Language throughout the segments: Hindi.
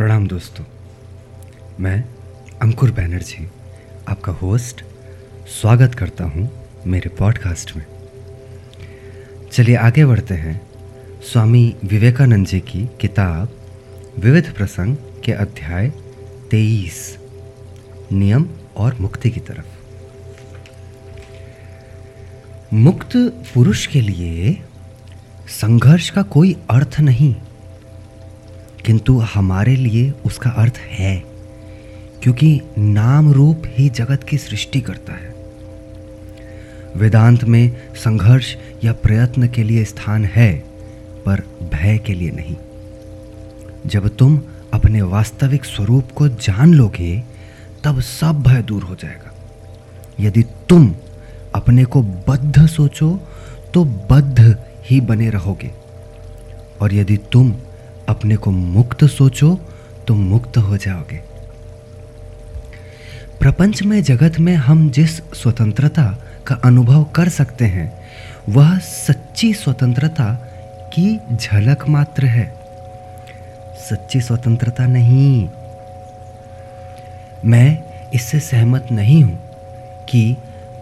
प्रणाम दोस्तों। मैं अंकुर बैनर्जी, आपका होस्ट, स्वागत करता हूँ मेरे पॉडकास्ट में। चलिए आगे बढ़ते हैं। स्वामी विवेकानंद जी की किताब, विविध प्रसंग के अध्याय तेईस, नियम और मुक्ति की तरफ़। मुक्त पुरुष के लिए संघर्ष का कोई अर्थ नहीं। किंतु हमारे लिए उसका अर्थ है, क्योंकि नाम रूप ही जगत की सृष्टि करता है। वेदांत में संघर्ष या प्रयत्न के लिए स्थान है, पर भय के लिए नहीं। जब तुम अपने वास्तविक स्वरूप को जान लोगे, तब सब भय दूर हो जाएगा। यदि तुम अपने को बद्ध सोचो तो बद्ध ही बने रहोगे। और यदि तुम अपने को मुक्त सोचो तो मुक्त हो जाओगे। प्रपंच में जगत में हम जिस स्वतंत्रता का अनुभव कर सकते हैं, वह सच्ची स्वतंत्रता की झलक मात्र है। सच्ची स्वतंत्रता नहीं। मैं इससे सहमत नहीं हूँ कि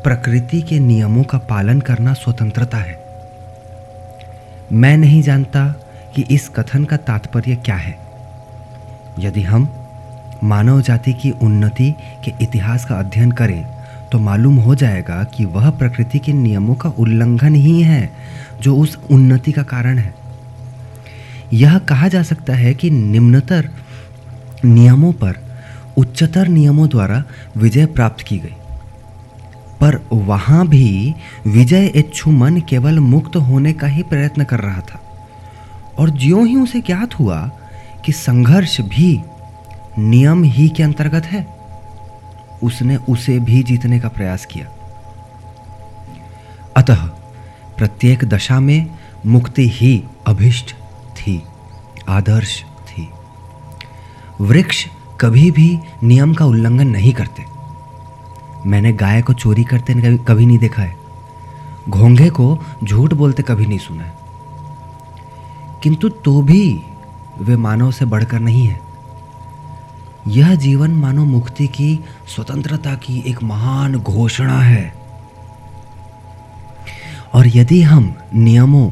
प्रकृति के नियमों का पालन करना स्वतंत्रता है। मैं नहीं जानता कि इस कथन का तात्पर्य क्या है? यदि हम मानव जाति की उन्नति के इतिहास का अध्ययन करें तो मालूम हो जाएगा कि वह प्रकृति के नियमों का उल्लंघन ही है, जो उस उन्नति का कारण है। यह कहा जा सकता है कि निम्नतर नियमों पर उच्चतर नियमों द्वारा विजय प्राप्त की गई। पर वहाँ भी विजय इच्छु मन केवल मुक्त होने का ही प्रयत्न कर रहा था। और ज्यों ही उसे ज्ञात हुआ कि संघर्ष भी नियम ही के अंतर्गत है उसने उसे भी जीतने का प्रयास किया। अतः प्रत्येक दशा में मुक्ति ही अभिष्ट थी आदर्श थी। वृक्ष कभी भी नियम का उल्लंघन नहीं करते। मैंने गाय को चोरी करते कभी, नहीं देखा है। घोंघे को झूठ बोलते कभी नहीं सुना है। किंतु तो भी वे मानव से बढ़कर नहीं है। यह जीवन मानव मुक्ति की स्वतंत्रता की एक महान घोषणा है। और यदि हम नियमों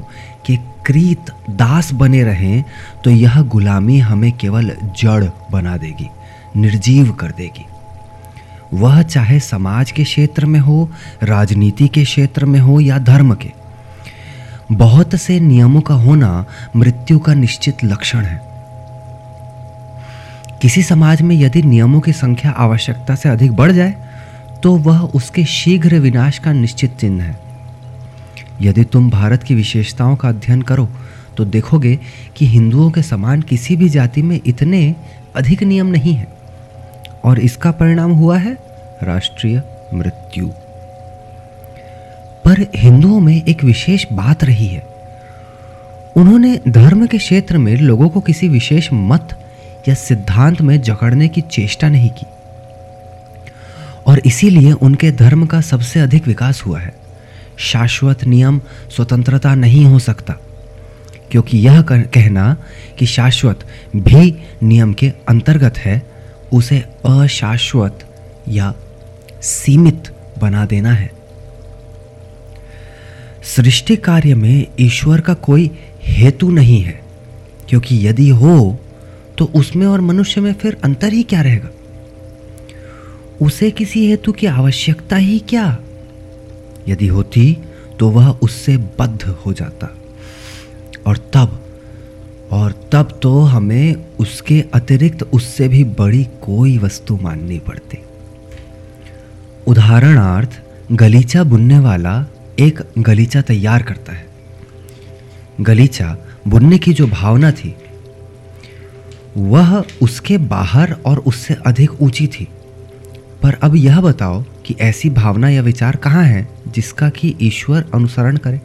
के क्रीत दास बने रहें तो यह गुलामी हमें केवल जड़ बना देगी, निर्जीव कर देगी। वह चाहे समाज के क्षेत्र में हो, राजनीति के क्षेत्र में हो या धर्म के। बहुत से नियमों का होना मृत्यु का निश्चित लक्षण है। किसी समाज में यदि नियमों की संख्या आवश्यकता से अधिक बढ़ जाए तो वह उसके शीघ्र विनाश का निश्चित चिन्ह है। यदि तुम भारत की विशेषताओं का अध्ययन करो तो देखोगे कि हिंदुओं के समान किसी भी जाति में इतने अधिक नियम नहीं है। और इसका परिणाम हुआ है राष्ट्रीय मृत्यु। पर हिंदुओं में एक विशेष बात रही है। उन्होंने धर्म के क्षेत्र में लोगों को किसी विशेष मत या सिद्धांत में जकड़ने की चेष्टा नहीं की। और इसीलिए उनके धर्म का सबसे अधिक विकास हुआ है। शाश्वत नियम स्वतंत्रता नहीं हो सकता, क्योंकि यह कहना कि शाश्वत भी नियम के अंतर्गत है, उसे अशाश्वत या सीमित बना देना है। सृष्टि कार्य में ईश्वर का कोई हेतु नहीं है, क्योंकि यदि हो तो उसमें और मनुष्य में फिर अंतर ही क्या रहेगा? उसे किसी हेतु की आवश्यकता ही क्या? यदि होती तो वह उससे बद्ध हो जाता। और तब और तब तो हमें उसके अतिरिक्त उससे भी बड़ी कोई वस्तु माननी पड़ती। उदाहरणार्थ, गलीचा बुनने वाला एक गलीचा तैयार करता है। गलीचा बुनने की जो भावना थी, वह उसके बाहर और उससे अधिक ऊँची थी। पर अब यह बताओ कि ऐसी भावना या विचार कहाँ है जिसका कि ईश्वर अनुसरण करे?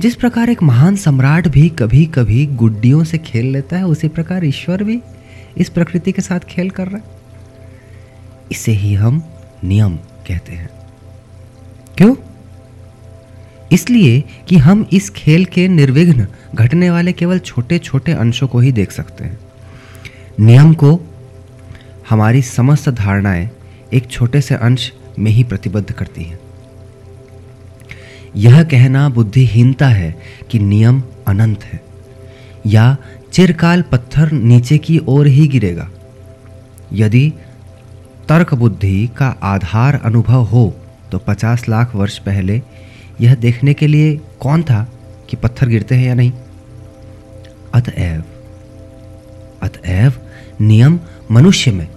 जिस प्रकार एक महान सम्राट भी कभी कभी गुड्डियों से खेल लेता है, उसी प्रकार ईश्वर भी इस प्रकृति के साथ खेल कर रहा है। इसे ही हम नियम कहते हैं। क्यों? इसलिए कि हम इस खेल के निर्विघ्न घटने वाले केवल छोटे छोटे अंशों को ही देख सकते हैं। नियम को हमारी समस्त धारणाएँ एक छोटे से अंश में ही प्रतिबद्ध करती हैं। यह कहना बुद्धिहीनता है कि नियम अनंत है, या चिरकाल पत्थर नीचे की ओर ही गिरेगा। यदि तर्क बुद्धि का आधार अनुभव हो तो 50 लाख वर्ष पहले यह देखने के लिए कौन था कि पत्थर गिरते हैं या नहीं? अतएव अतएव नियम मनुष्य में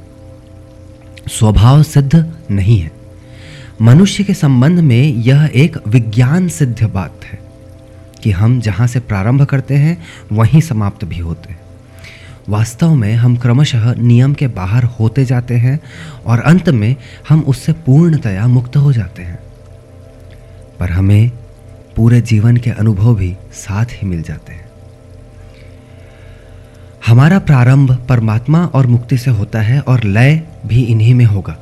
स्वभाव सिद्ध नहीं है। मनुष्य के संबंध में यह एक विज्ञान सिद्ध बात है कि हम जहाँ से प्रारंभ करते हैं, वहीं समाप्त भी होते हैं। वास्तव में हम क्रमशः नियम के बाहर होते जाते हैं और अंत में हम उससे पूर्णतया मुक्त हो जाते हैं। पर हमें पूरे जीवन के अनुभव भी साथ ही मिल जाते हैं। हमारा प्रारंभ परमात्मा और मुक्ति से होता है और लय भी इन्हीं में होगा।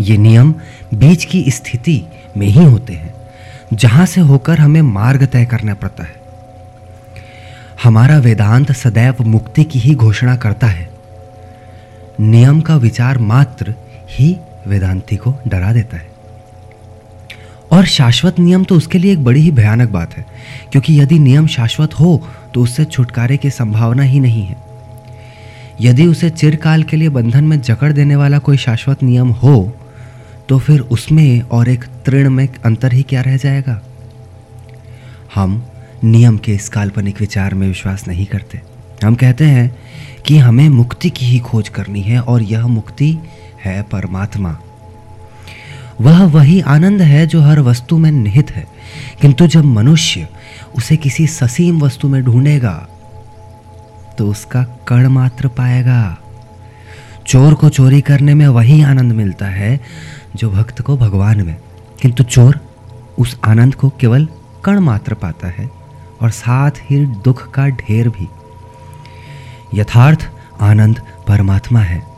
ये नियम बीच की स्थिति में ही होते हैं, जहाँ से होकर हमें मार्ग तय करना पड़ता है। हमारा वेदांत सदैव मुक्ति की ही घोषणा करता है। नियम का विचार मात्र ही वेदांती को डरा देता है। और शाश्वत नियम तो उसके लिए एक बड़ी ही भयानक बात है, क्योंकि यदि नियम शाश्वत हो तो उससे छुटकारे की संभावना ही नहीं है। यदि उसे चिरकाल के लिए बंधन में जकड़ देने वाला कोई शाश्वत नियम हो तो फिर उसमें और एक तृण में अंतर ही क्या रह जाएगा? हम नियम के इस काल्पनिक विचार में विश्वास नहीं करते। हम कहते हैं कि हमें मुक्ति की ही खोज करनी है और यह मुक्ति है परमात्मा। वह वही आनंद है जो हर वस्तु में निहित है। किंतु जब मनुष्य उसे किसी ससीम वस्तु में ढूंढेगा तो उसका कण मात्र पाएगा। चोर को चोरी करने में वही आनंद मिलता है जो भक्त को भगवान में। किंतु चोर उस आनंद को केवल कण मात्र पाता है। और साथ ही दुख का ढेर भी। यथार्थ आनंद परमात्मा है।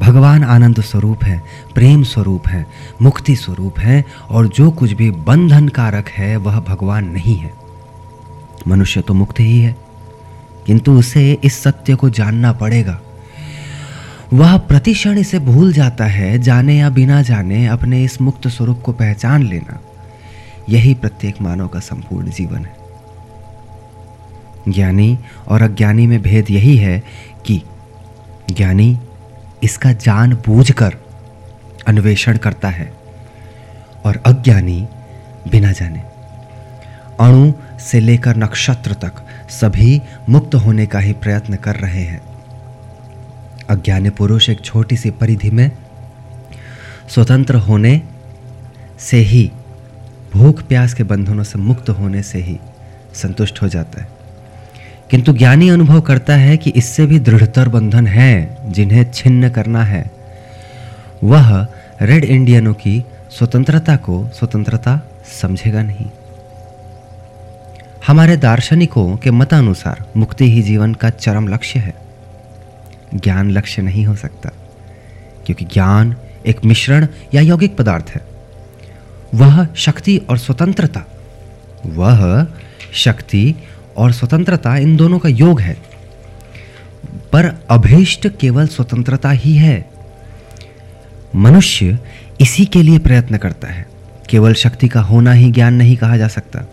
भगवान आनंद स्वरूप है, प्रेम स्वरूप है, मुक्ति स्वरूप है, और जो कुछ भी बंधन कारक है, वह भगवान नहीं है। मनुष्य तो मुक्त ही है, किंतु उसे इस सत्य को जानना पड़ेगा। वह प्रतिक्षण इसे भूल जाता है, जाने या बिना जाने अपने इस मुक्त स्वरूप को पहचान लेना। यही प्रत्येक मानव का संपूर्ण जीवन है। ज्ञानी और अज्ञानी में भेद यही है कि ज्ञानी इसका जान बूझ कर अन्वेषण करता है और अज्ञानी बिना जाने। अणु से लेकर नक्षत्र तक सभी मुक्त होने का ही प्रयत्न कर रहे हैं। अज्ञानी पुरुष एक छोटी सी परिधि में स्वतंत्र होने से ही, भूख प्यास के बंधनों से मुक्त होने से ही संतुष्ट हो जाता है। किंतु ज्ञानी अनुभव करता है कि इससे भी दृढ़तर बंधन है, जिन्हें छिन्न करना है। वह रेड इंडियनों की स्वतंत्रता को स्वतंत्रता समझेगा नहीं। हमारे दार्शनिकों के मतानुसार मुक्ति ही जीवन का चरम लक्ष्य है। ज्ञान लक्ष्य नहीं हो सकता, क्योंकि ज्ञान एक मिश्रण या यौगिक पदार्थ है। वह शक्ति और स्वतंत्रता, वह शक्ति और स्वतंत्रता इन दोनों का योग है। पर अभीष्ट केवल स्वतंत्रता ही है। मनुष्य इसी के लिए प्रयत्न करता है। केवल शक्ति का होना ही ज्ञान नहीं कहा जा सकता।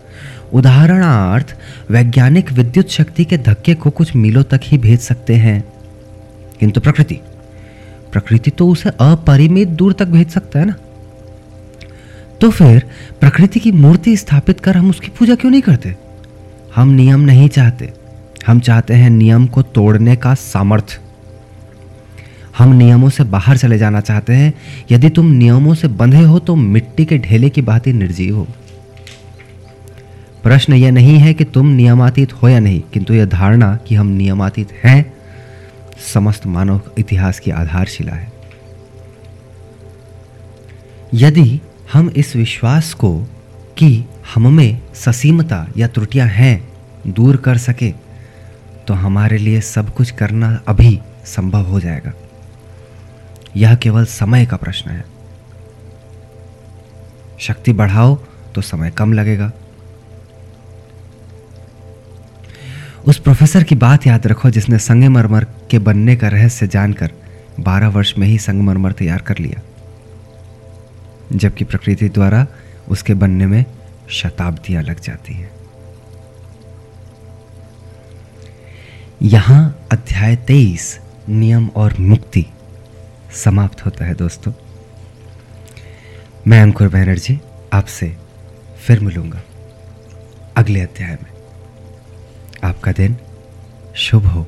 उदाहरणार्थ, वैज्ञानिक विद्युत शक्ति के धक्के को कुछ मीलों तक ही भेज सकते हैं। किंतु प्रकृति प्रकृति तो उसे अपरिमित दूर तक भेज सकता है ना? तो फिर प्रकृति की मूर्ति स्थापित कर हम उसकी पूजा क्यों नहीं करते? हम नियम नहीं चाहते। हम चाहते हैं नियम को तोड़ने का सामर्थ्य। हम नियमों से बाहर चले जाना चाहते हैं। यदि तुम नियमों से बंधे हो तो मिट्टी के ढेले की बात ही निर्जीव हो। प्रश्न यह नहीं है कि तुम नियमातीत हो या नहीं, किंतु यह धारणा कि हम नियमातीत हैं, समस्त मानव इतिहास की आधारशिला है। यदि हम इस विश्वास को कि हम में ससीमता या त्रुटियाँ हैं दूर कर सके तो हमारे लिए सब कुछ करना अभी संभव हो जाएगा। यह केवल समय का प्रश्न है। शक्ति बढ़ाओ तो समय कम लगेगा। उस प्रोफेसर की बात याद रखो जिसने संगमरमर के बनने का रहस्य जानकर बारह वर्ष में ही संगमरमर तैयार कर लिया। जबकि प्रकृति द्वारा उसके बनने में शताब्दियाँ लग जाती हैं। यहाँ अध्याय तेईस, नियम और मुक्ति समाप्त होता है दोस्तों। मैं अंकुर बैनर्जी आपसे फिर मिलूँगा अगले अध्याय में। आपका दिन शुभ हो।